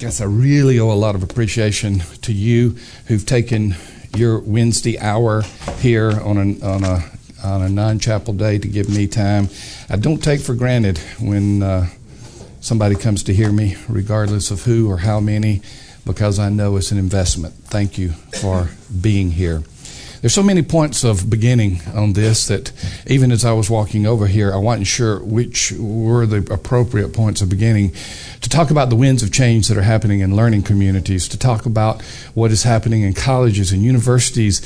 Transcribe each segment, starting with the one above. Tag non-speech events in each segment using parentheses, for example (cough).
guess I really owe a lot of appreciation to you who've taken your Wednesday hour here on a, on a, on a non chapel day to give me time. I don't take for granted when uh, somebody comes to hear me, regardless of who or how many, because I know it's an investment. Thank you for being here. There's so many points of beginning on this that even as I was walking over here, I wasn't sure which were the appropriate points of beginning to talk about the winds of change that are happening in learning communities, to talk about what is happening in colleges and universities,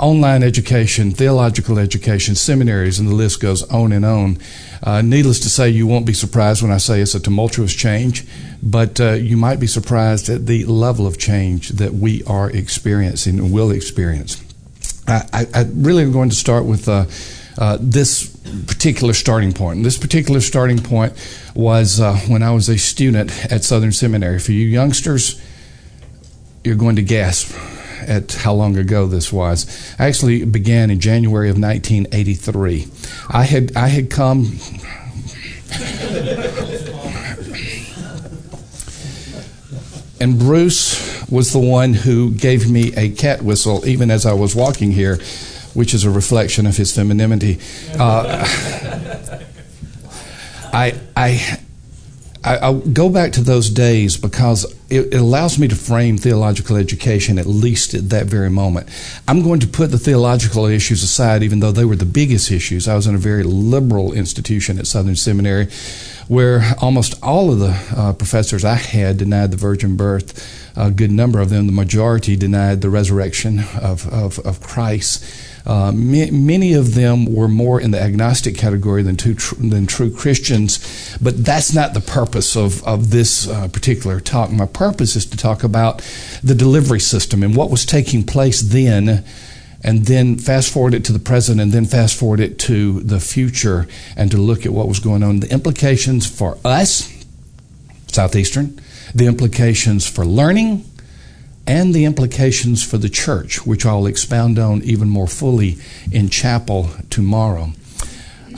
online education, theological education, seminaries, and the list goes on and on. Uh, needless to say, you won't be surprised when I say it's a tumultuous change, but uh, you might be surprised at the level of change that we are experiencing and will experience. I, I really am going to start with uh, uh, this particular starting point. And this particular starting point was uh, when I was a student at Southern Seminary. For you youngsters, you're going to gasp at how long ago this was. I actually began in January of 1983. I had I had come. And Bruce was the one who gave me a cat whistle even as I was walking here, which is a reflection of his femininity. Uh, (laughs) I, I, I, will go back to those days because it, allows me to frame theological education at least at that very moment. I'm going to put the theological issues aside, even though they were the biggest issues. I was in a very liberal institution at Southern Seminary where almost all of the uh, professors I had denied the virgin birth a good number of them, the majority, denied the resurrection of, of, of Christ. Uh, many of them were more in the agnostic category than, tr- than true Christians, but that's not the purpose of, of this uh, particular talk. My purpose is to talk about the delivery system and what was taking place then, and then fast forward it to the present, and then fast forward it to the future, and to look at what was going on, the implications for us, Southeastern, the implications for learning, and the implications for the church, which I'll expound on even more fully in chapel tomorrow.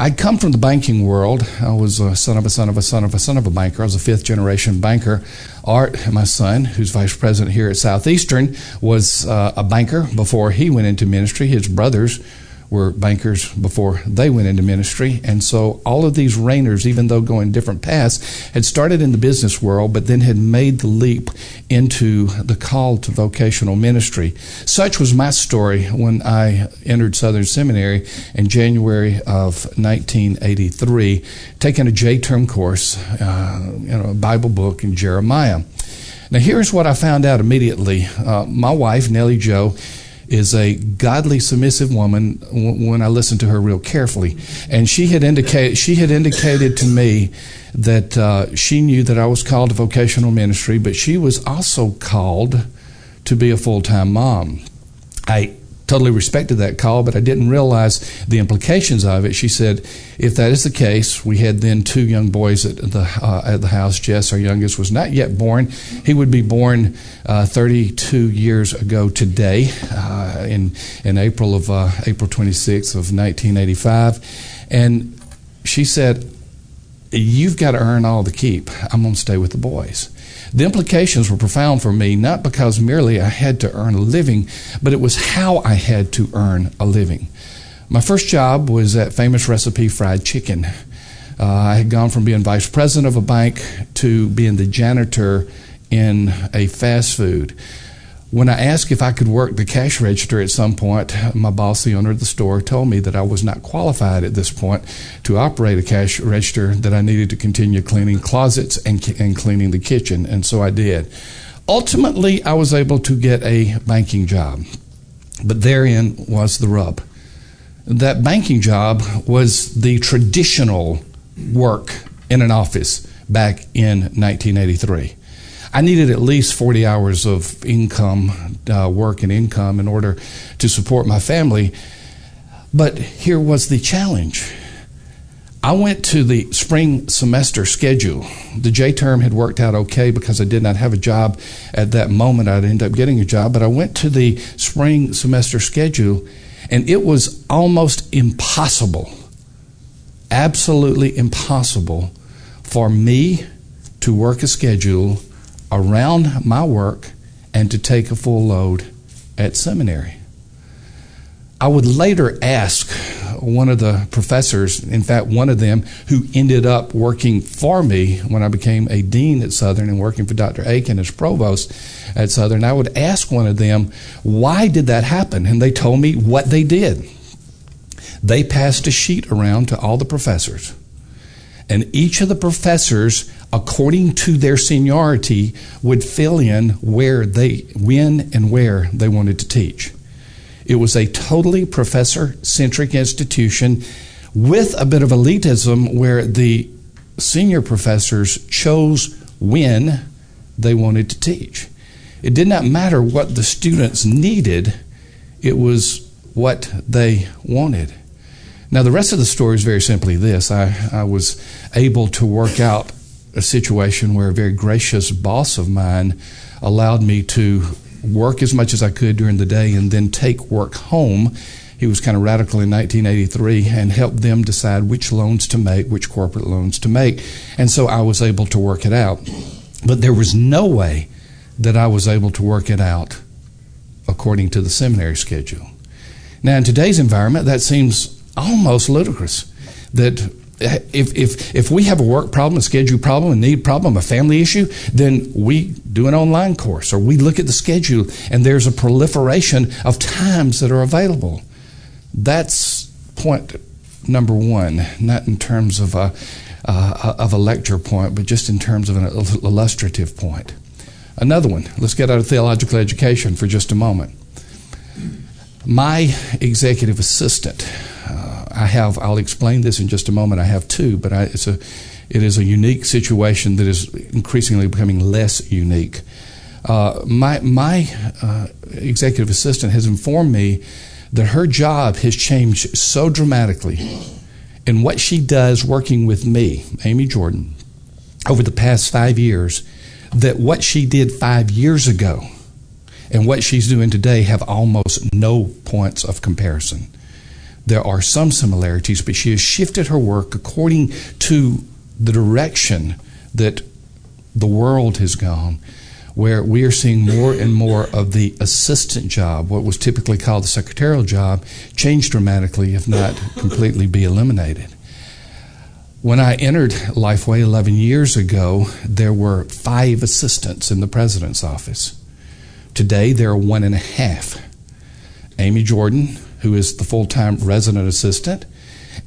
I come from the banking world. I was a son of a son of a son of a son of a banker. I was a fifth generation banker. Art, my son, who's vice president here at Southeastern, was uh, a banker before he went into ministry. His brothers were bankers before they went into ministry. And so all of these Rainers, even though going different paths, had started in the business world, but then had made the leap into the call to vocational ministry. Such was my story when I entered Southern Seminary in January of 1983, taking a J term course, uh, you know, a Bible book in Jeremiah. Now, here's what I found out immediately. Uh, my wife, Nellie Jo, is a godly, submissive woman when I listened to her real carefully. And she had indicated, she had indicated to me that uh, she knew that I was called to vocational ministry, but she was also called to be a full time mom. I totally respected that call, but I didn't realize the implications of it. She said, if that is the case, we had then two young boys at the uh, at the house. Jess, our youngest, was not yet born. He would be born uh, 32 years ago today, uh, in in April of uh, April 26th of 1985, and she said, "You've got to earn all the keep. I'm going to stay with the boys." The implications were profound for me, not because merely I had to earn a living, but it was how I had to earn a living. My first job was at Famous Recipe Fried Chicken. Uh, I had gone from being vice president of a bank to being the janitor in a fast food. When I asked if I could work the cash register at some point, my boss, the owner of the store, told me that I was not qualified at this point to operate a cash register, that I needed to continue cleaning closets and, and cleaning the kitchen, and so I did. Ultimately, I was able to get a banking job, but therein was the rub. That banking job was the traditional work in an office back in 1983. I needed at least 40 hours of income, uh, work and income, in order to support my family. But here was the challenge. I went to the spring semester schedule. The J term had worked out okay because I did not have a job at that moment. I'd end up getting a job, but I went to the spring semester schedule and it was almost impossible, absolutely impossible for me to work a schedule around my work and to take a full load at seminary. I would later ask one of the professors, in fact, one of them who ended up working for me when I became a dean at Southern and working for Dr. Akin as provost at Southern. I would ask one of them, why did that happen? And they told me what they did. They passed a sheet around to all the professors. And each of the professors, according to their seniority, would fill in where they, when and where they wanted to teach. It was a totally professor centric institution with a bit of elitism where the senior professors chose when they wanted to teach. It did not matter what the students needed, it was what they wanted. Now, the rest of the story is very simply this I, I was able to work out a situation where a very gracious boss of mine allowed me to work as much as I could during the day and then take work home. He was kind of radical in 1983 and helped them decide which loans to make, which corporate loans to make. And so I was able to work it out. But there was no way that I was able to work it out according to the seminary schedule. Now, in today's environment, that seems almost ludicrous that if, if, if we have a work problem, a schedule problem, a need problem, a family issue, then we do an online course or we look at the schedule and there's a proliferation of times that are available. That's point number one, not in terms of a, uh, of a lecture point, but just in terms of an illustrative point. Another one, let's get out of theological education for just a moment. My executive assistant, I have. I'll explain this in just a moment. I have two, but I, it's a it is a unique situation that is increasingly becoming less unique. Uh, my my uh, executive assistant has informed me that her job has changed so dramatically in what she does working with me, Amy Jordan, over the past five years, that what she did five years ago and what she's doing today have almost no points of comparison there are some similarities, but she has shifted her work according to the direction that the world has gone, where we are seeing more and more of the assistant job, what was typically called the secretarial job, change dramatically, if not completely be eliminated. When I entered Lifeway 11 years ago, there were five assistants in the president's office. Today, there are one and a half. Amy Jordan, who is the full time resident assistant,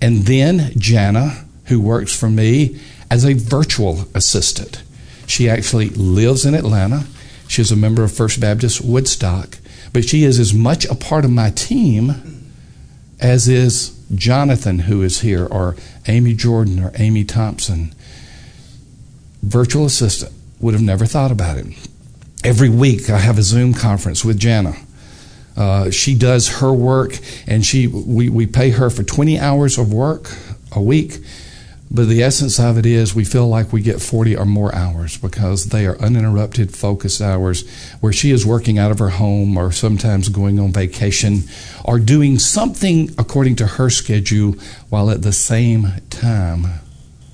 and then Jana, who works for me as a virtual assistant. She actually lives in Atlanta. She's a member of First Baptist Woodstock, but she is as much a part of my team as is Jonathan, who is here, or Amy Jordan, or Amy Thompson. Virtual assistant would have never thought about it. Every week I have a Zoom conference with Jana uh, she does her work, and she we, we pay her for 20 hours of work a week. But the essence of it is we feel like we get 40 or more hours because they are uninterrupted focus hours where she is working out of her home or sometimes going on vacation or doing something according to her schedule while at the same time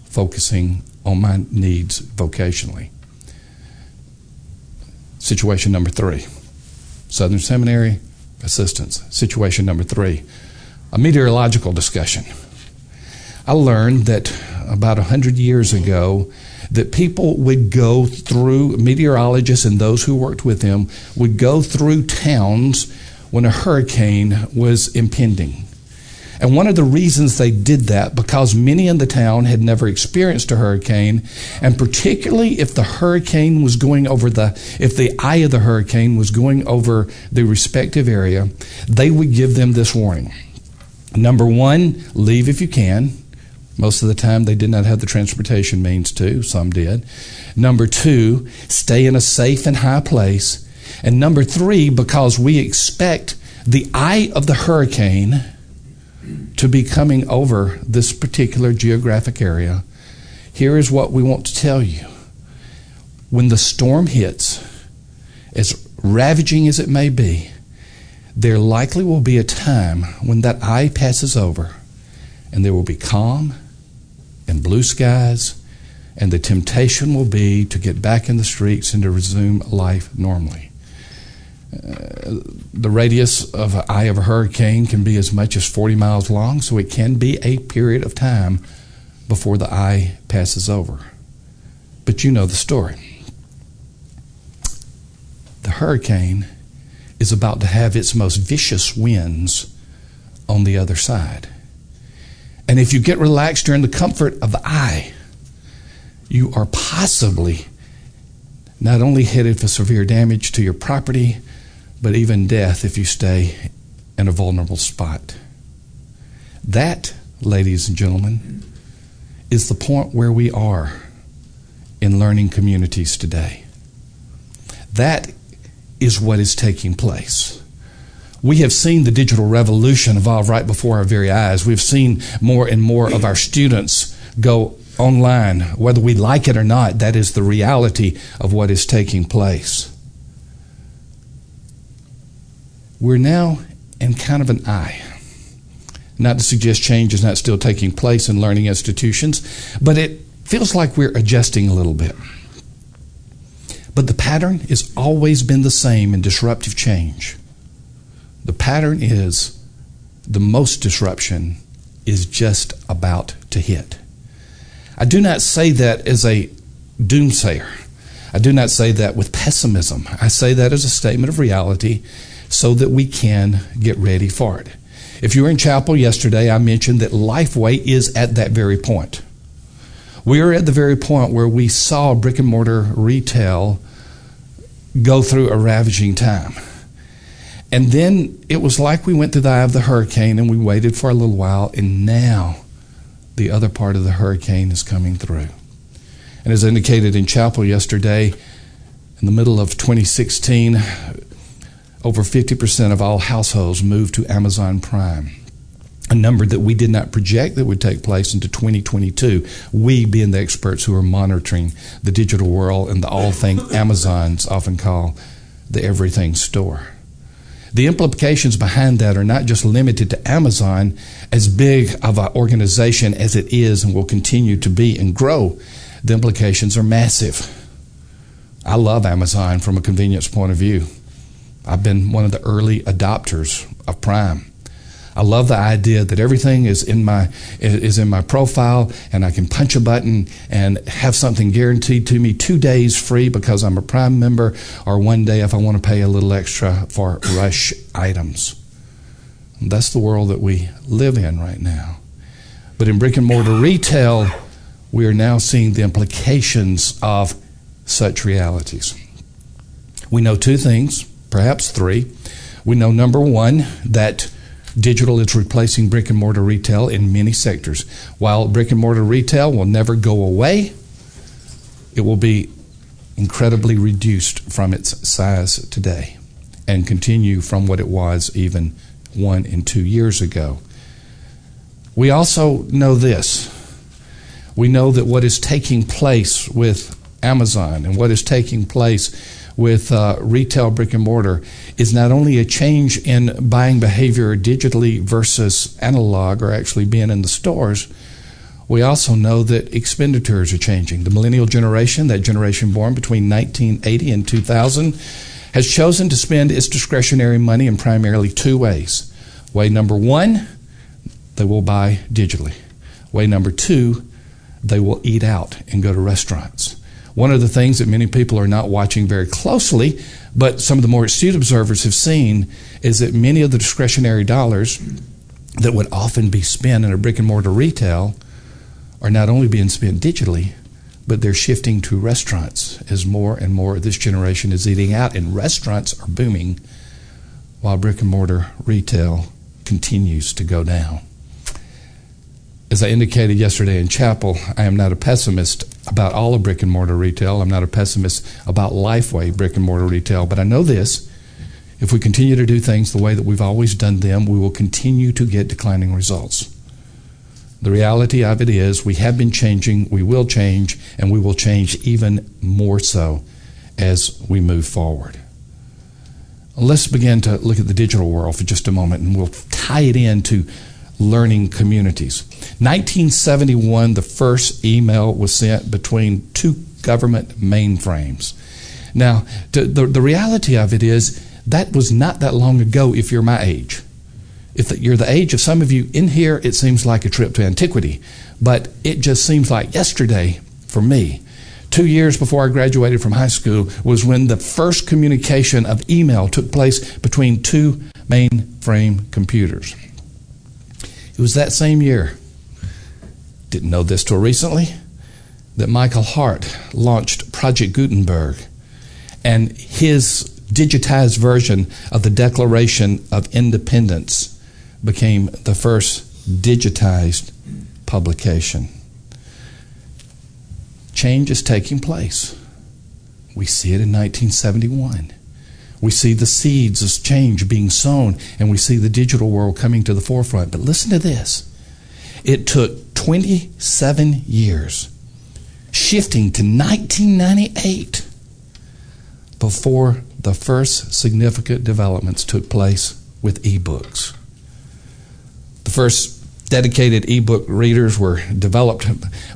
focusing on my needs vocationally. Situation number three Southern Seminary, assistance. Situation number three a meteorological discussion. I learned that about 100 years ago, that people would go through, meteorologists and those who worked with them would go through towns when a hurricane was impending. And one of the reasons they did that, because many in the town had never experienced a hurricane, and particularly if the hurricane was going over the, if the eye of the hurricane was going over the respective area, they would give them this warning. Number one, leave if you can. Most of the time, they did not have the transportation means to, some did. Number two, stay in a safe and high place. And number three, because we expect the eye of the hurricane to be coming over this particular geographic area, here is what we want to tell you. When the storm hits, as ravaging as it may be, there likely will be a time when that eye passes over and there will be calm and blue skies and the temptation will be to get back in the streets and to resume life normally. Uh, the radius of an eye of a hurricane can be as much as 40 miles long, so it can be a period of time before the eye passes over. But you know the story. The hurricane is about to have its most vicious winds on the other side. And if you get relaxed during the comfort of the eye, you are possibly not only headed for severe damage to your property, but even death if you stay in a vulnerable spot. That, ladies and gentlemen, is the point where we are in learning communities today. That is what is taking place. We have seen the digital revolution evolve right before our very eyes. We've seen more and more of our students go online. Whether we like it or not, that is the reality of what is taking place. We're now in kind of an eye. Not to suggest change is not still taking place in learning institutions, but it feels like we're adjusting a little bit. But the pattern has always been the same in disruptive change. The pattern is the most disruption is just about to hit. I do not say that as a doomsayer. I do not say that with pessimism. I say that as a statement of reality so that we can get ready for it. If you were in chapel yesterday, I mentioned that Lifeway is at that very point. We are at the very point where we saw brick and mortar retail go through a ravaging time. And then it was like we went through the eye of the hurricane and we waited for a little while, and now the other part of the hurricane is coming through. And as indicated in chapel yesterday, in the middle of 2016, over 50% of all households moved to Amazon Prime. A number that we did not project that would take place into 2022. We, being the experts who are monitoring the digital world and the all thing (laughs) Amazons often call the everything store. The implications behind that are not just limited to Amazon, as big of an organization as it is and will continue to be and grow. The implications are massive. I love Amazon from a convenience point of view. I've been one of the early adopters of Prime. I love the idea that everything is in my is in my profile, and I can punch a button and have something guaranteed to me two days free because I'm a Prime member, or one day if I want to pay a little extra for rush items. That's the world that we live in right now. But in brick and mortar retail, we are now seeing the implications of such realities. We know two things perhaps three. We know number one, that digital is replacing brick and mortar retail in many sectors. While brick and mortar retail will never go away, it will be incredibly reduced from its size today and continue from what it was even one and two years ago. We also know this. We know that what is taking place with Amazon and what is taking place with uh, retail brick and mortar is not only a change in buying behavior digitally versus analog or actually being in the stores, we also know that expenditures are changing. The millennial generation, that generation born between 1980 and 2000, has chosen to spend its discretionary money in primarily two ways. Way number one, they will buy digitally. Way number two, they will eat out and go to restaurants. One of the things that many people are not watching very closely, but some of the more astute observers have seen, is that many of the discretionary dollars that would often be spent in a brick and mortar retail are not only being spent digitally, but they're shifting to restaurants as more and more of this generation is eating out, and restaurants are booming while brick and mortar retail continues to go down. As I indicated yesterday in chapel, I am not a pessimist about all of brick and mortar retail. I'm not a pessimist about Lifeway brick and mortar retail, but I know this. If we continue to do things the way that we've always done them, we will continue to get declining results. The reality of it is we have been changing, we will change, and we will change even more so as we move forward. Let's begin to look at the digital world for just a moment, and we'll tie it into learning communities. 1971, the first email was sent between two government mainframes. Now, the, the reality of it is that was not that long ago if you're my age. If you're the age of some of you in here, it seems like a trip to antiquity. But it just seems like yesterday for me. Two years before I graduated from high school was when the first communication of email took place between two mainframe computers. It was that same year, didn't know this till recently, that Michael Hart launched Project Gutenberg. And his digitized version of the Declaration of Independence became the first digitized publication. Change is taking place. We see it in 1971. We see the seeds of change being sown, and we see the digital world coming to the forefront. But listen to this it took 27 years, shifting to 1998, before the first significant developments took place with ebooks. The first dedicated ebook readers were developed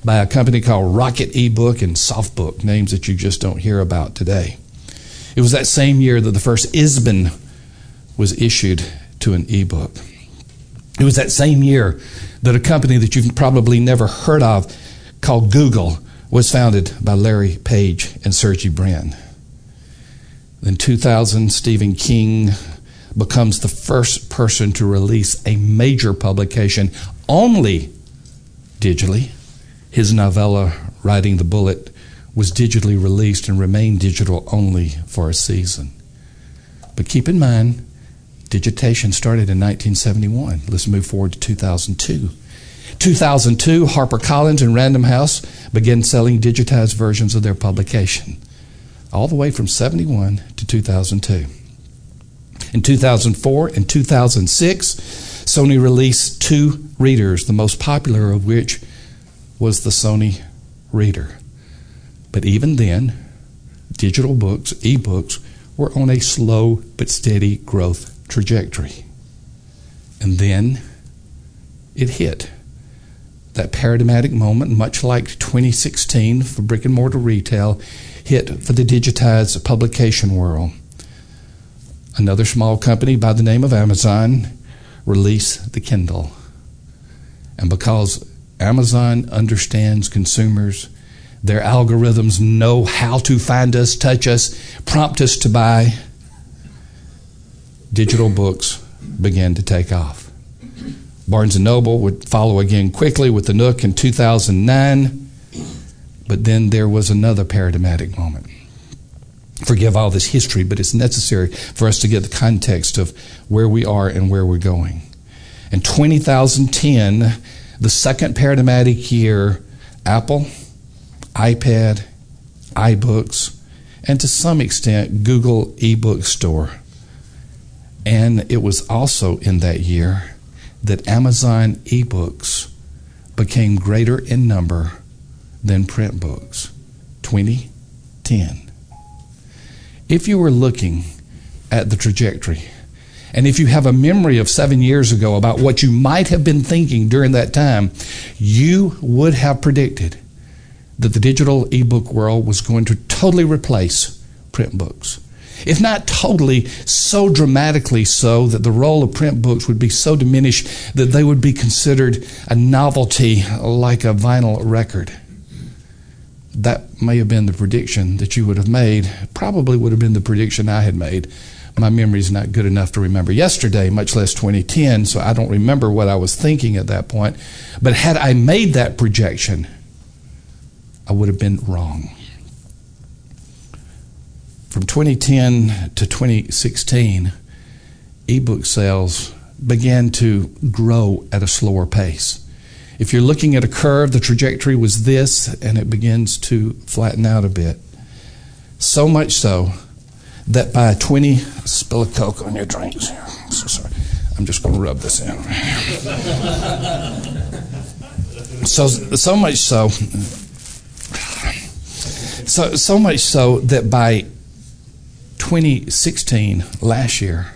by a company called Rocket Ebook and Softbook, names that you just don't hear about today. It was that same year that the first ISBN was issued to an ebook. It was that same year that a company that you've probably never heard of called Google was founded by Larry Page and Sergey Brin. In 2000, Stephen King becomes the first person to release a major publication only digitally. His novella, Riding the Bullet, was digitally released and remained digital only for a season. But keep in mind, digitation started in 1971. Let's move forward to 2002. 2002, HarperCollins and Random House began selling digitized versions of their publication, all the way from 71 to 2002. In 2004 and 2006, Sony released two readers, the most popular of which was the Sony Reader. But even then, digital books, ebooks, were on a slow but steady growth trajectory. And then it hit. That paradigmatic moment, much like 2016 for brick and mortar retail, hit for the digitized publication world another small company by the name of Amazon released the Kindle. And because Amazon understands consumers, their algorithms know how to find us, touch us, prompt us to buy, digital books began to take off. Barnes & Noble would follow again quickly with the Nook in 2009, but then there was another paradigmatic moment forgive all this history, but it's necessary for us to get the context of where we are and where we're going. In 2010, the second paradigmatic year, Apple, iPad, iBooks, and to some extent, Google eBook Store. And it was also in that year that Amazon ebooks became greater in number than print books. 2010 if you were looking at the trajectory, and if you have a memory of seven years ago about what you might have been thinking during that time, you would have predicted that the digital ebook world was going to totally replace print books. If not totally, so dramatically so that the role of print books would be so diminished that they would be considered a novelty like a vinyl record that may have been the prediction that you would have made. Probably would have been the prediction I had made. My memory is not good enough to remember yesterday, much less 2010, so I don't remember what I was thinking at that point. But had I made that projection, I would have been wrong. From 2010 to 2016, ebook sales began to grow at a slower pace. If you're looking at a curve, the trajectory was this, and it begins to flatten out a bit. So much so that by 20, spill a Coke on your drinks. So sorry. I'm just going to rub this in. so, so much so, so, so much so that by 2016, last year,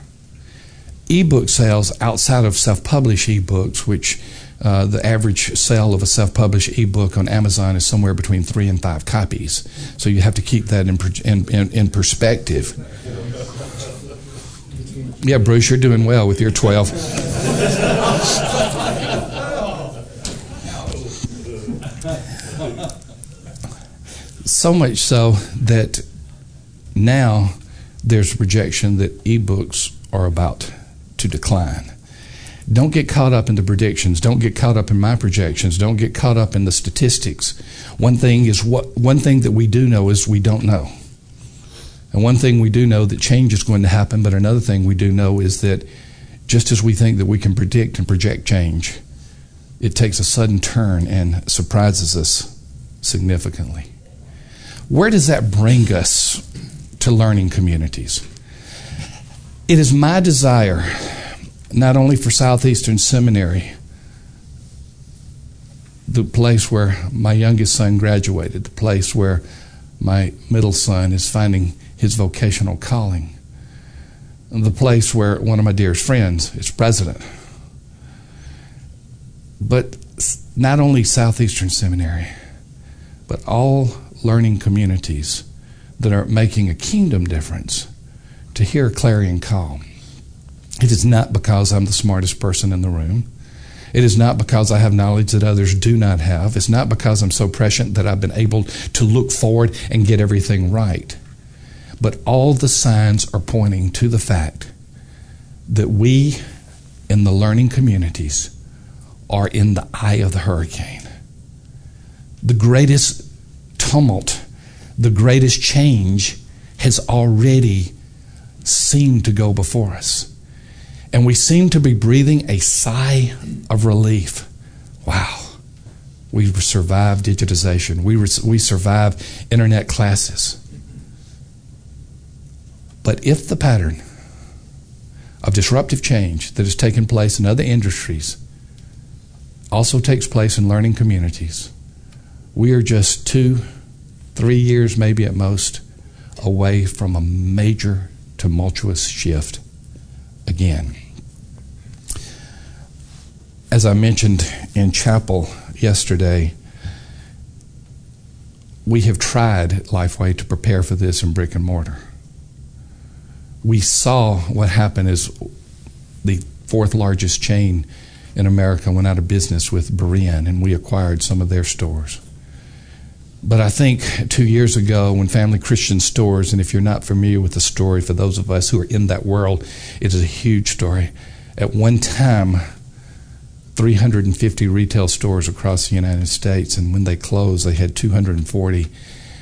ebook sales outside of self published ebooks, which uh, the average sale of a self-published ebook on Amazon is somewhere between three and five copies. So you have to keep that in, in, in perspective. Yeah, Bruce, you're doing well with your 12. so much so that now there's a projection that ebooks are about to decline. Don't get caught up in the predictions. Don't get caught up in my projections. Don't get caught up in the statistics. One thing is what one thing that we do know is we don't know. And one thing we do know that change is going to happen, but another thing we do know is that just as we think that we can predict and project change, it takes a sudden turn and surprises us significantly. Where does that bring us to learning communities? It is my desire not only for Southeastern Seminary, the place where my youngest son graduated, the place where my middle son is finding his vocational calling, the place where one of my dearest friends is president. But not only Southeastern Seminary, but all learning communities that are making a kingdom difference to hear a clarion call. It is not because I'm the smartest person in the room. It is not because I have knowledge that others do not have. It's not because I'm so prescient that I've been able to look forward and get everything right. But all the signs are pointing to the fact that we in the learning communities are in the eye of the hurricane. The greatest tumult, the greatest change has already seemed to go before us and we seem to be breathing a sigh of relief. Wow. We survived digitization. We, we survived internet classes. But if the pattern of disruptive change that has taken place in other industries also takes place in learning communities, we are just two, three years, maybe at most, away from a major tumultuous shift again as I mentioned in chapel yesterday, we have tried Lifeway to prepare for this in brick and mortar. We saw what happened as the fourth largest chain in America went out of business with Berean, and we acquired some of their stores. But I think two years ago, when Family Christian Stores, and if you're not familiar with the story, for those of us who are in that world, it is a huge story. At one time, 350 retail stores across the United States, and when they closed, they had 240.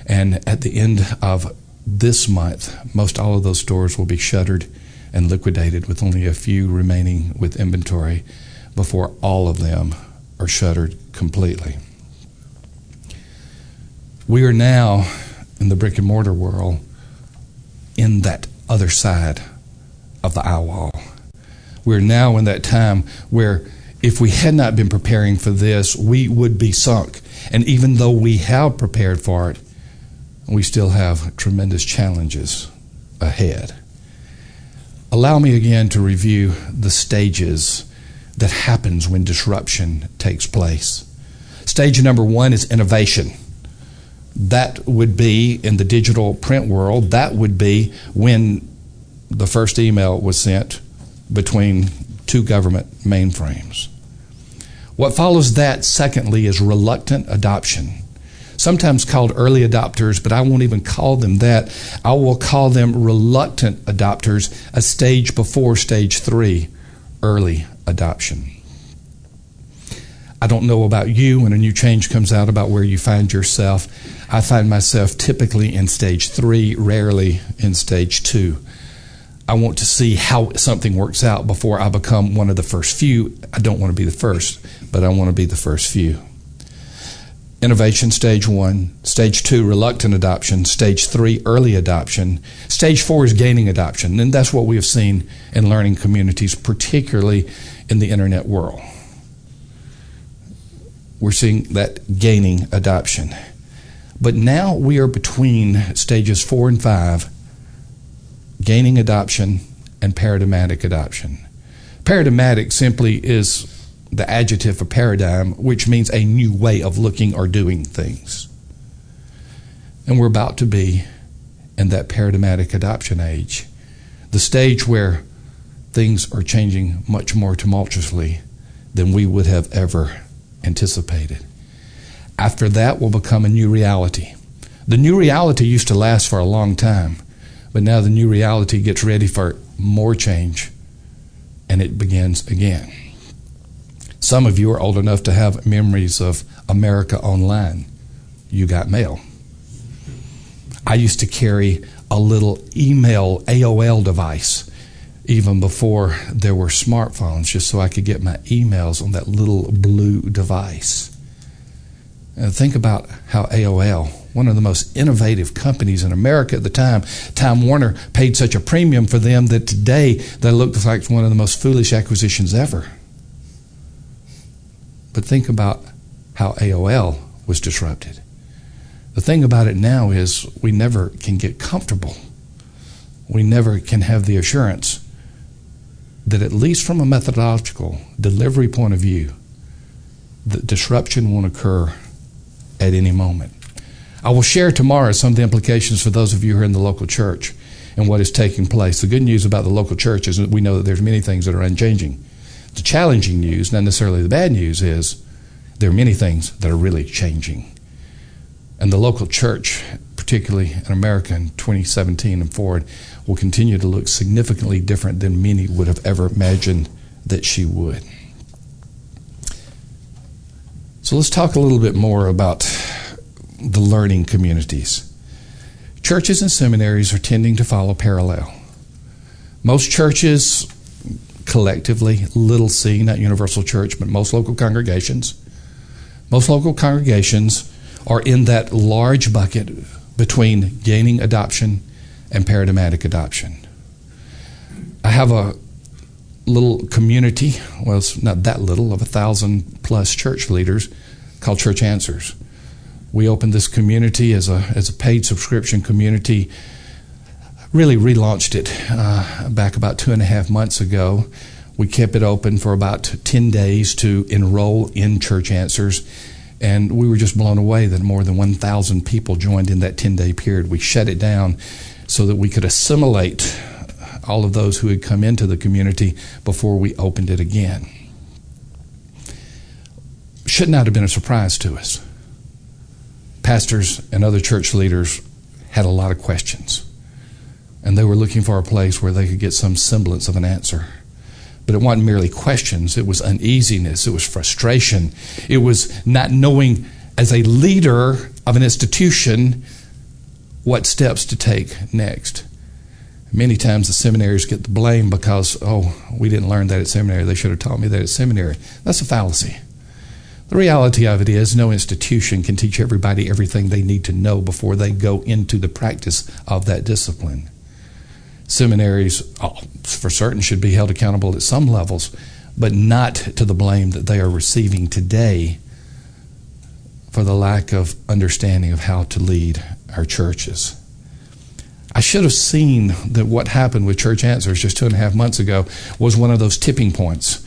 And at the end of this month, most all of those stores will be shuttered and liquidated, with only a few remaining with inventory before all of them are shuttered completely. We are now in the brick and mortar world in that other side of the eye wall. We're now in that time where if we had not been preparing for this, we would be sunk. And even though we have prepared for it, we still have tremendous challenges ahead. Allow me again to review the stages that happens when disruption takes place. Stage number 1 is innovation. That would be in the digital print world, that would be when the first email was sent between two government mainframes. What follows that, secondly, is reluctant adoption. Sometimes called early adopters, but I won't even call them that. I will call them reluctant adopters, a stage before stage three, early adoption. I don't know about you when a new change comes out about where you find yourself. I find myself typically in stage three, rarely in stage two. I want to see how something works out before I become one of the first few. I don't want to be the first, but I want to be the first few. Innovation stage one, stage two, reluctant adoption, stage three, early adoption, stage four is gaining adoption. And that's what we have seen in learning communities, particularly in the internet world. We're seeing that gaining adoption. But now we are between stages four and five gaining adoption and paradigmatic adoption. Paradigmatic simply is the adjective for paradigm, which means a new way of looking or doing things. And we're about to be in that paradigmatic adoption age, the stage where things are changing much more tumultuously than we would have ever anticipated. After that will become a new reality. The new reality used to last for a long time, but now the new reality gets ready for more change and it begins again. Some of you are old enough to have memories of America Online. You got mail. I used to carry a little email AOL device even before there were smartphones, just so I could get my emails on that little blue device. And think about how AOL, one of the most innovative companies in America at the time, Time Warner paid such a premium for them that today they look like one of the most foolish acquisitions ever. But think about how AOL was disrupted. The thing about it now is we never can get comfortable. We never can have the assurance that, at least from a methodological delivery point of view, the disruption won't occur at any moment. I will share tomorrow some of the implications for those of you who are in the local church and what is taking place. The good news about the local church is that we know that there's many things that are unchanging. The challenging news, not necessarily the bad news, is there are many things that are really changing. And the local church, particularly in America in 2017 and forward, will continue to look significantly different than many would have ever imagined that she would. So let's talk a little bit more about the learning communities. Churches and seminaries are tending to follow parallel. Most churches, collectively, little c, not universal church, but most local congregations, most local congregations are in that large bucket between gaining adoption and paradigmatic adoption. I have a little community, well, it's not that little, of a thousand plus church leaders called Church Answers. We opened this community as a, as a paid subscription community, really relaunched it uh, back about two and a half months ago. We kept it open for about 10 days to enroll in Church Answers. And we were just blown away that more than 1,000 people joined in that 10 day period. We shut it down so that we could assimilate all of those who had come into the community before we opened it again. Should not have been a surprise to us. Pastors and other church leaders had a lot of questions, and they were looking for a place where they could get some semblance of an answer. But it wasn't merely questions, it was uneasiness, it was frustration, it was not knowing as a leader of an institution what steps to take next. Many times the seminaries get the blame because, oh, we didn't learn that at seminary. They should have taught me that at seminary. That's a fallacy. The reality of it is, no institution can teach everybody everything they need to know before they go into the practice of that discipline. Seminaries, oh, for certain, should be held accountable at some levels, but not to the blame that they are receiving today for the lack of understanding of how to lead our churches. I should have seen that what happened with Church Answers just two and a half months ago was one of those tipping points.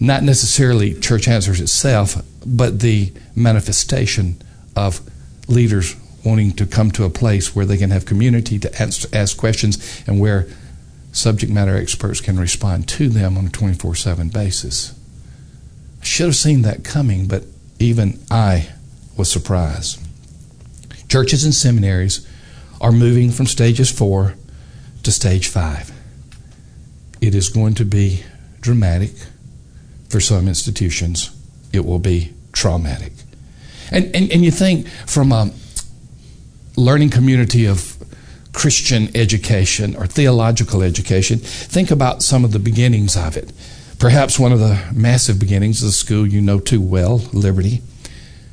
Not necessarily Church Answers itself, but the manifestation of leaders wanting to come to a place where they can have community to ask, ask questions and where subject matter experts can respond to them on a 24 7 basis. I should have seen that coming, but even I was surprised. Churches and seminaries are moving from stages four to stage five. It is going to be dramatic for some institutions, it will be traumatic. And, and, and you think from a learning community of Christian education or theological education, think about some of the beginnings of it. Perhaps one of the massive beginnings of the school you know too well, Liberty.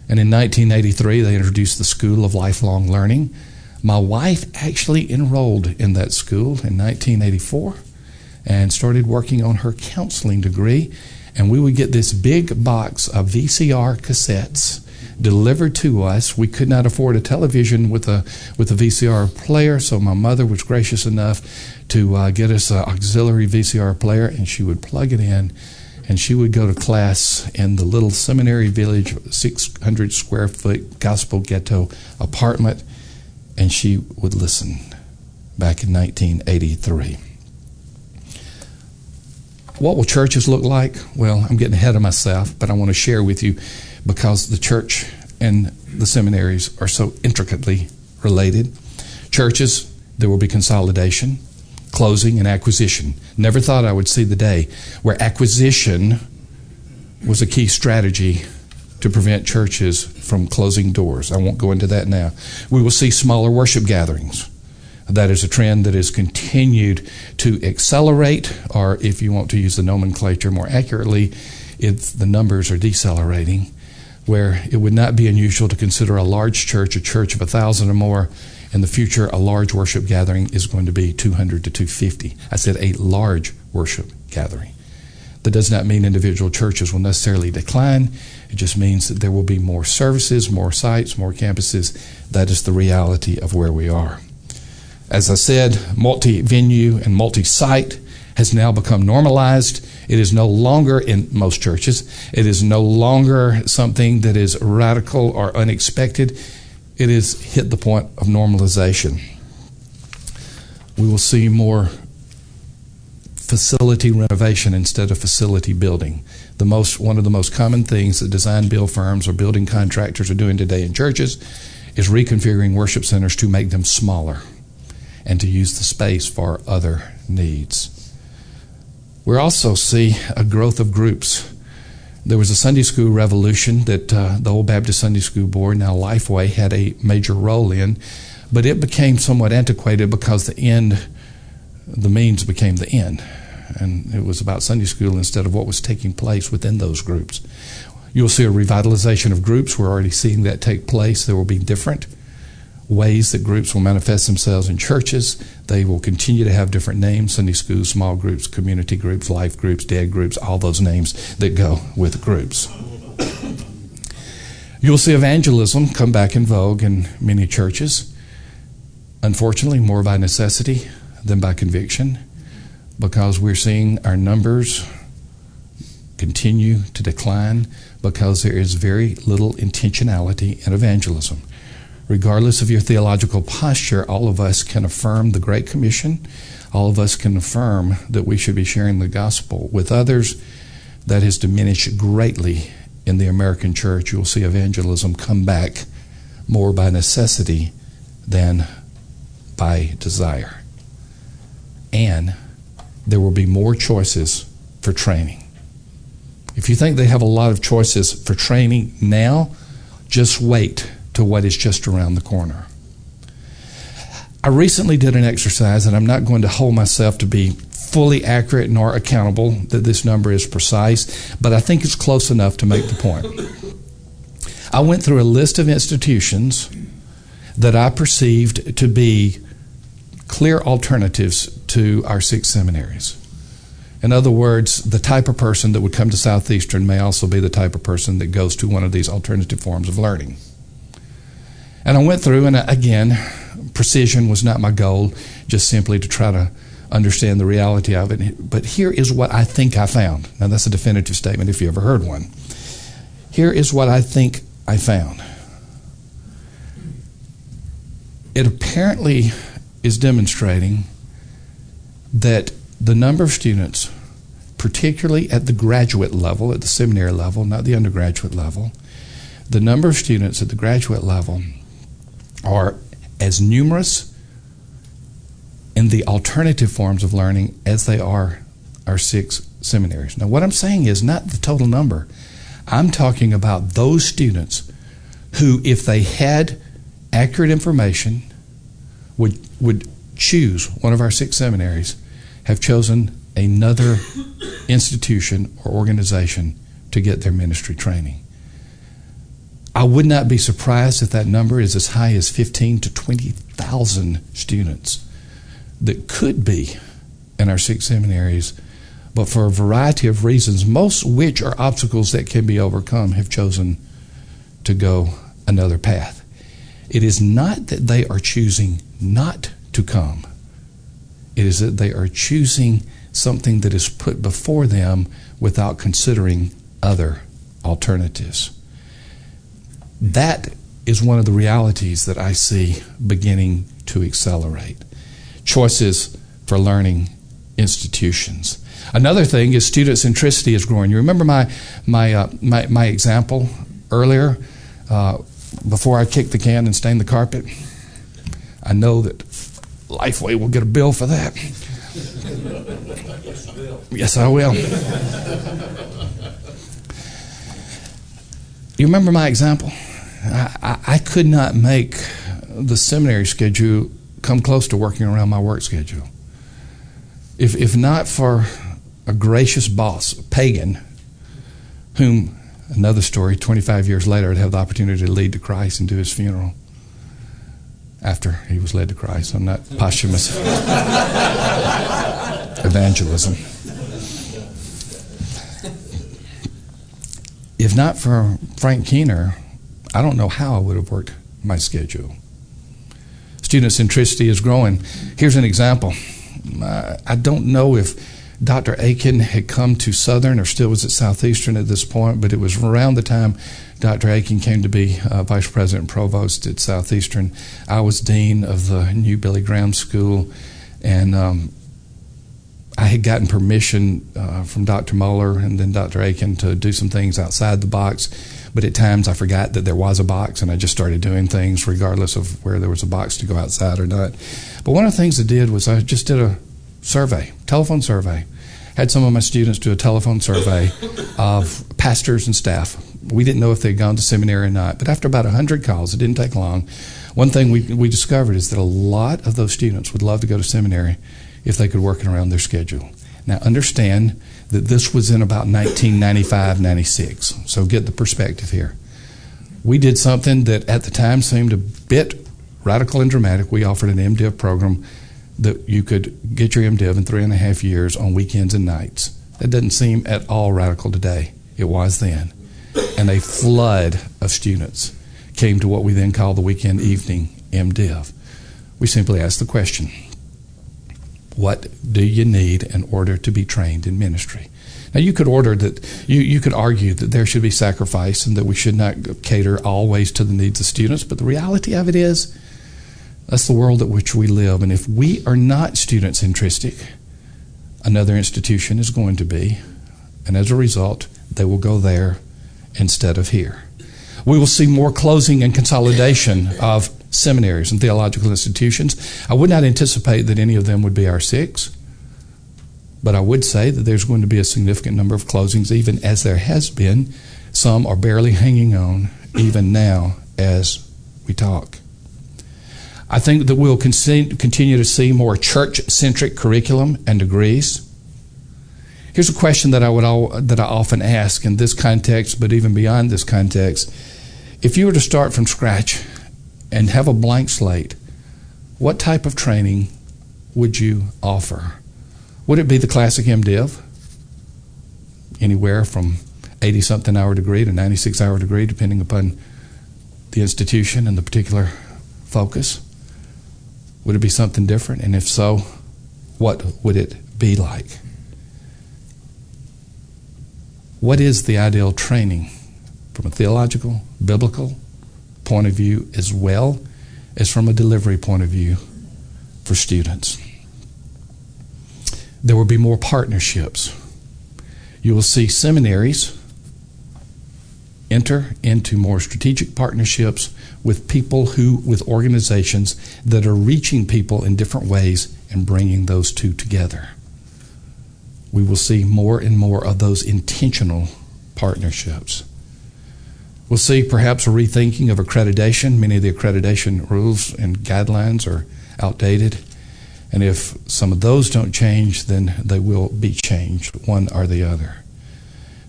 And in 1983, they introduced the School of Lifelong Learning. My wife actually enrolled in that school in 1984 and started working on her counseling degree. And we would get this big box of VCR cassettes delivered to us. We could not afford a television with a with a VCR player, so my mother was gracious enough to uh, get us an auxiliary VCR player, and she would plug it in and she would go to class in the little seminary village, 600 square foot gospel ghetto apartment, and she would listen back in 1983. What will churches look like? Well, I'm getting ahead of myself, but I want to share with you because the church and the seminaries are so intricately related. Churches, there will be consolidation, closing, and acquisition. Never thought I would see the day where acquisition was a key strategy to prevent churches from closing doors. I won't go into that now. We will see smaller worship gatherings. That is a trend that has continued to accelerate, or if you want to use the nomenclature more accurately, it's the numbers are decelerating, where it would not be unusual to consider a large church a church of a thousand or more. In the future, a large worship gathering is going to be 200 to 250. I said a large worship gathering. That does not mean individual churches will necessarily decline. It just means that there will be more services, more sites, more campuses. That is the reality of where we are. As I said, multi venue and multi site has now become normalized. It is no longer in most churches, it is no longer something that is radical or unexpected. It has hit the point of normalization. We will see more facility renovation instead of facility building. The most one of the most common things that design build firms or building contractors are doing today in churches is reconfiguring worship centers to make them smaller and to use the space for other needs. We also see a growth of groups. There was a Sunday school revolution that uh, the Old Baptist Sunday School Board, now Lifeway, had a major role in, but it became somewhat antiquated because the end, the means became the end. And it was about Sunday school instead of what was taking place within those groups. You'll see a revitalization of groups. We're already seeing that take place. There will be different ways that groups will manifest themselves in churches. They will continue to have different names Sunday schools, small groups, community groups, life groups, dead groups, all those names that go with groups. You'll see evangelism come back in vogue in many churches. Unfortunately, more by necessity than by conviction, because we're seeing our numbers continue to decline because there is very little intentionality in evangelism regardless of your theological posture, all of us can affirm the Great Commission. All of us can affirm that we should be sharing the gospel with others. That has diminished greatly in the American church. You'll see evangelism come back more by necessity than by desire. And there will be more choices for training. If you think they have a lot of choices for training now, just wait to what is just around the corner. I recently did an exercise, and I'm not going to hold myself to be fully accurate nor accountable that this number is precise, but I think it's close enough to make the point. I went through a list of institutions that I perceived to be clear alternatives to our six seminaries. In other words, the type of person that would come to Southeastern may also be the type of person that goes to one of these alternative forms of learning. And I went through, and uh, again, precision was not my goal, just simply to try to understand the reality of it. But here is what I think I found. Now, that's a definitive statement if you ever heard one. Here is what I think I found. It apparently is demonstrating that the number of students, particularly at the graduate level, at the seminary level, not the undergraduate level, the number of students at the graduate level are as numerous in the alternative forms of learning as they are our six seminaries. Now, what I'm saying is not the total number. I'm talking about those students who, if they had accurate information, would, would choose one of our six seminaries, have chosen another institution or organization to get their ministry training. I would not be surprised if that number is as high as 15 to 20,000 students that could be in our six seminaries, but for a variety of reasons, most which are obstacles that can be overcome, have chosen to go another path. It is not that they are choosing not to come, it is that they are choosing something that is put before them without considering other alternatives. That is one of the realities that I see beginning to accelerate. Choices for learning institutions. Another thing is student centricity is growing. You remember my my uh, my, my, example earlier uh, before I kicked the can and stained the carpet. I know that Lifeway will get a bill for that. yes, I will. You remember my example? I, could not make the seminary schedule come close to working around my work schedule. If, if not for a gracious boss, a pagan, whom, another story, 25 years later, I'd have the opportunity to lead to Christ and do his funeral after he was led to Christ. I'm not posthumous (laughs) evangelism. If not for Frank Keener, I don't know how I would have worked my schedule. Student centricity is growing. Here's an example. I don't know if Dr. Akin had come to Southern or still was at Southeastern at this point, but it was around the time Dr. Akin came to be uh, Vice President and Provost at Southeastern. I was Dean of the new Billy Graham School, and um, I had gotten permission uh, from Dr. Mohler and then Dr. Akin to do some things outside the box but at times I forgot that there was a box and I just started doing things regardless of where there was a box to go outside or not. But one of the things I did was I just did a survey, telephone survey. Had some of my students do a telephone survey of pastors and staff. We didn't know if they'd gone to seminary or not, but after about 100 calls, it didn't take long. One thing we, we discovered is that a lot of those students would love to go to seminary if they could work it around their schedule. Now, understand that this was in about 1995 96. So get the perspective here. We did something that at the time seemed a bit radical and dramatic. We offered an MDiv program that you could get your MDiv in three and a half years on weekends and nights. That doesn't seem at all radical today. It was then. And a flood of students came to what we then called the weekend evening MDiv. We simply asked the question what do you need in order to be trained in ministry? Now you could order that you, you could argue that there should be sacrifice and that we should not cater always to the needs of students, but the reality of it is that's the world at which we live. And if we are not student centristic, another institution is going to be, and as a result, they will go there instead of here. We will see more closing and consolidation of seminaries and theological institutions. I would not anticipate that any of them would be our six, but I would say that there's going to be a significant number of closings, even as there has been. Some are barely hanging on, even now as we talk. I think that we'll continue to see more church centric curriculum and degrees. Here's a question that I would all, that I often ask in this context, but even beyond this context. If you were to start from scratch and have a blank slate, what type of training would you offer? Would it be the classic MDiv? Anywhere from 80 something hour degree to 96 hour degree, depending upon the institution and the particular focus? Would it be something different? And if so, what would it be like? What is the ideal training from a theological, biblical, point of view as well as from a delivery point of view for students. There will be more partnerships. You will see seminaries enter into more strategic partnerships with people who, with organizations that are reaching people in different ways and bringing those two together. We will see more and more of those intentional partnerships. We'll see perhaps a rethinking of accreditation. Many of the accreditation rules and guidelines are outdated. And if some of those don't change, then they will be changed, one or the other.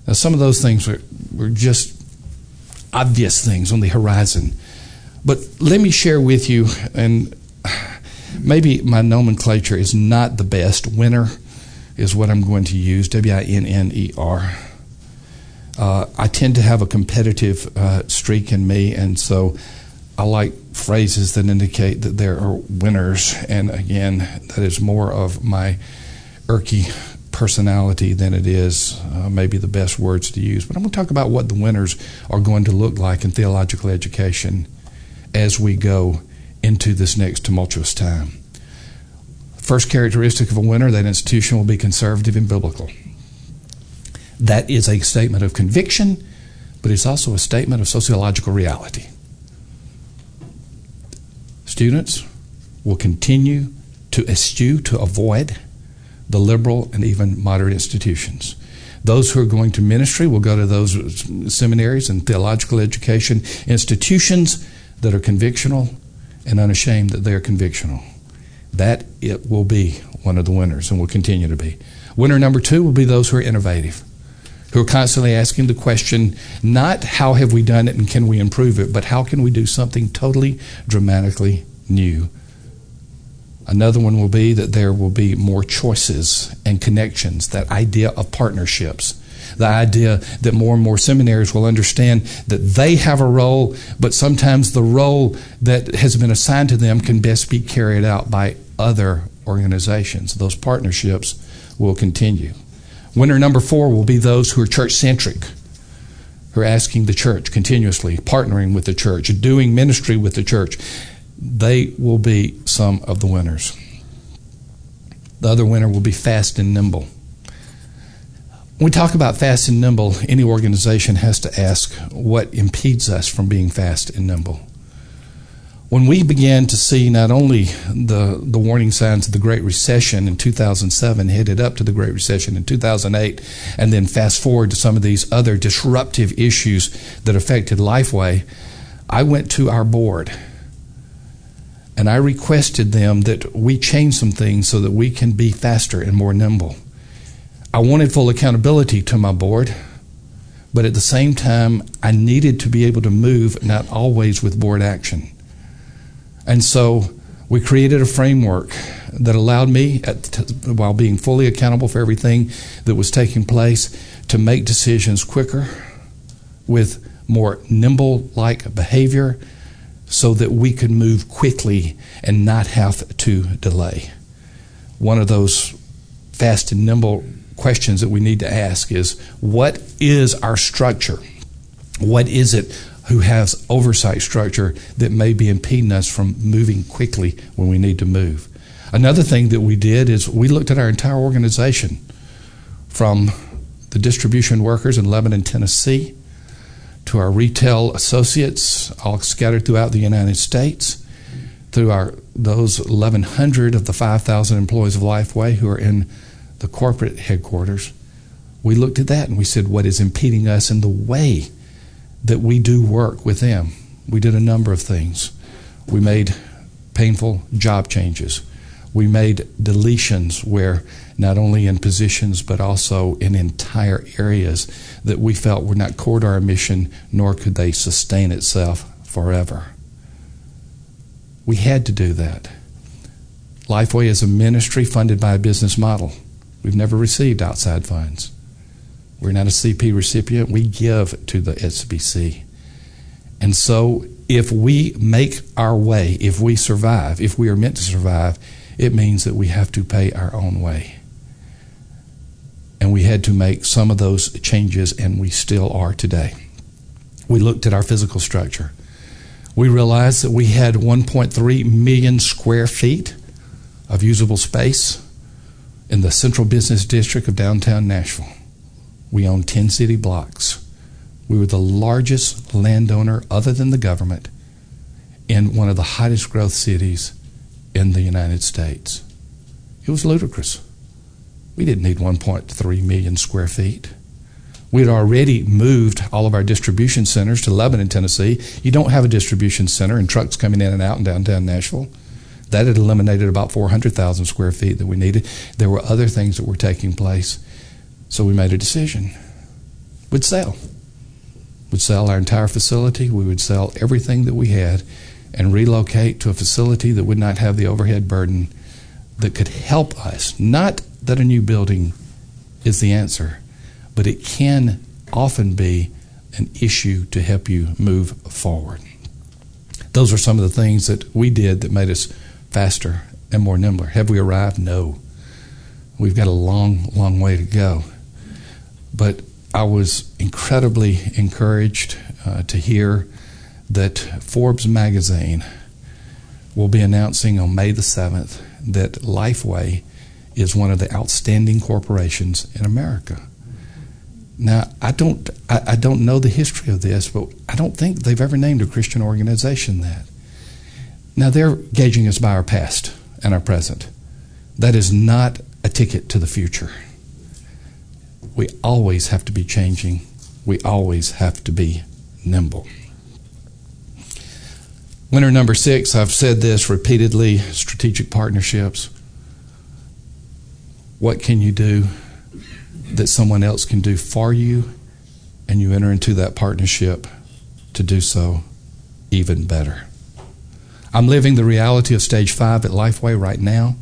Now, some of those things were, were just obvious things on the horizon. But let me share with you, and maybe my nomenclature is not the best. Winner is what I'm going to use W I N N E R. Uh, I tend to have a competitive uh, streak in me, and so I like phrases that indicate that there are winners. And again, that is more of my irky personality than it is uh, maybe the best words to use. But I'm going to talk about what the winners are going to look like in theological education as we go into this next tumultuous time. First characteristic of a winner that institution will be conservative and biblical. That is a statement of conviction, but it's also a statement of sociological reality. Students will continue to eschew, to avoid the liberal and even moderate institutions. Those who are going to ministry will go to those seminaries and theological education institutions that are convictional and unashamed that they are convictional. That it will be one of the winners and will continue to be. Winner number two will be those who are innovative, who are constantly asking the question not how have we done it and can we improve it, but how can we do something totally dramatically new Another one will be that there will be more choices and connections, that idea of partnerships. The idea that more and more seminaries will understand that they have a role, but sometimes the role that has been assigned to them can best be carried out by other organizations. Those partnerships will continue. Winner number four will be those who are church centric, who are asking the church continuously, partnering with the church, doing ministry with the church they will be some of the winners. The other winner will be fast and nimble. When we talk about fast and nimble, any organization has to ask what impedes us from being fast and nimble. When we began to see not only the, the warning signs of the Great Recession in 2007, headed up to the Great Recession in 2008, and then fast forward to some of these other disruptive issues that affected Lifeway, I went to our board and I requested them that we change some things so that we can be faster and more nimble. I wanted full accountability to my board, but at the same time, I needed to be able to move not always with board action. And so we created a framework that allowed me, while being fully accountable for everything that was taking place, to make decisions quicker with more nimble like behavior so that we could move quickly and not have to delay. One of those fast and nimble questions that we need to ask is what is our structure? What is it who has oversight structure that may be impeding us from moving quickly when we need to move? Another thing that we did is we looked at our entire organization from the distribution workers in Lebanon, Tennessee, to our retail associates, all scattered throughout the United States, through our those 1,100 of the 5,000 employees of Lifeway who are in the corporate headquarters. We looked at that and we said, what is impeding us in the way that we do work with them? We did a number of things. We made painful job changes. We made deletions where not only in positions but also in entire areas that we felt were not core to our mission, nor could they sustain itself forever. We had to do that. Lifeway is a ministry funded by a business model. We've never received outside funds. We're not a CP recipient. We give to the SBC. And so, if we make our way, if we survive, if we are meant to survive, it means that we have to pay our own way. And we had to make some of those changes, and we still are today. We looked at our physical structure. We realized that we had 1.3 million square feet of usable space in the central business district of downtown Nashville. We owned 10 city blocks. We were the largest landowner, other than the government, in one of the hottest growth cities in the United States. It was ludicrous. We didn't need 1.3 million square feet. We had already moved all of our distribution centers to Lebanon, Tennessee. You don't have a distribution center and trucks coming in and out in downtown Nashville. That had eliminated about 400,000 square feet that we needed. There were other things that were taking place. So we made a decision. We'd sell. We'd sell our entire facility. We would sell everything that we had and relocate to a facility that would not have the overhead burden that could help us. Not that a new building is the answer, but it can often be an issue to help you move forward. Those are some of the things that we did that made us faster and more nimbler. Have we arrived? No. We've got a long, long way to go. But I was incredibly encouraged uh, to hear that Forbes magazine will be announcing on May the 7th that Lifeway is one of the outstanding corporations in America. Now, I don't, I, I, don't know the history of this, but I don't think they've ever named a Christian organization that. Now, they're gauging us by our past and our present. That is not a ticket to the future. We always have to be changing. We always have to be nimble. Winner number six, I've said this repeatedly strategic partnerships. What can you do that someone else can do for you? And you enter into that partnership to do so even better. I'm living the reality of stage five at Lifeway right now.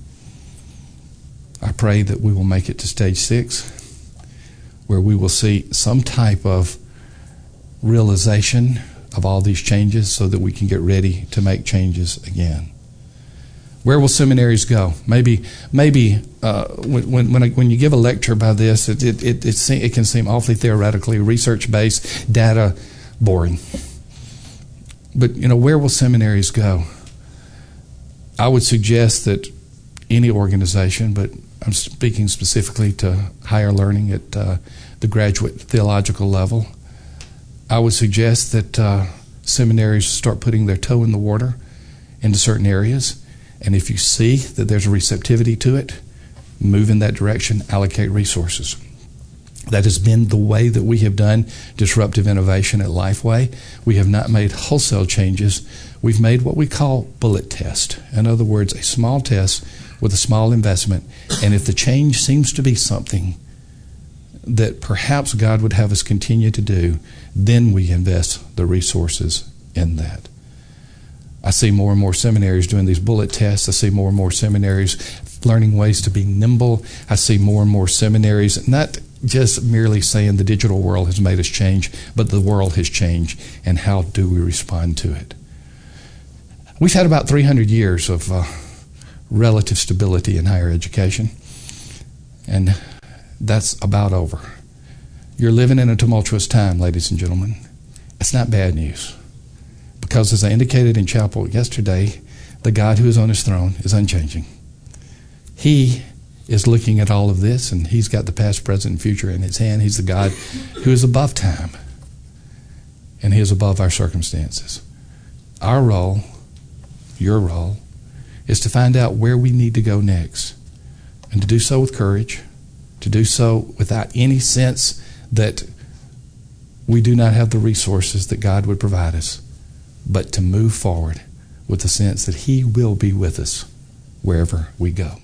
I pray that we will make it to stage six, where we will see some type of realization of all these changes so that we can get ready to make changes again. Where will seminaries go? Maybe, maybe uh, when when when, you give a lecture by this, it it, it, it, it can seem awfully theoretically research based, data boring. But you know, where will seminaries go? I would suggest that any organization, but I'm speaking specifically to higher learning at uh, the graduate theological level. I would suggest that uh, seminaries start putting their toe in the water into certain areas. And if you see that there's a receptivity to it, move in that direction, allocate resources. That has been the way that we have done disruptive innovation at Lifeway. We have not made wholesale changes. We've made what we call bullet test. In other words, a small test with a small investment. And if the change seems to be something that perhaps God would have us continue to do, then we invest the resources in that. I see more and more seminaries doing these bullet tests. I see more and more seminaries learning ways to be nimble. I see more and more seminaries not just merely saying the digital world has made us change, but the world has changed, and how do we respond to it? We've had about 300 years of uh, relative stability in higher education. And that's about over. You're living in a tumultuous time, ladies and gentlemen. It's not bad news. Because, as I indicated in chapel yesterday, the God who is on his throne is unchanging. He is looking at all of this, and he's got the past, present, and future in his hand. He's the God (laughs) who is above time, and he is above our circumstances. Our role, your role, is to find out where we need to go next and to do so with courage, to do so without any sense that we do not have the resources that God would provide us, but to move forward with the sense that He will be with us wherever we go.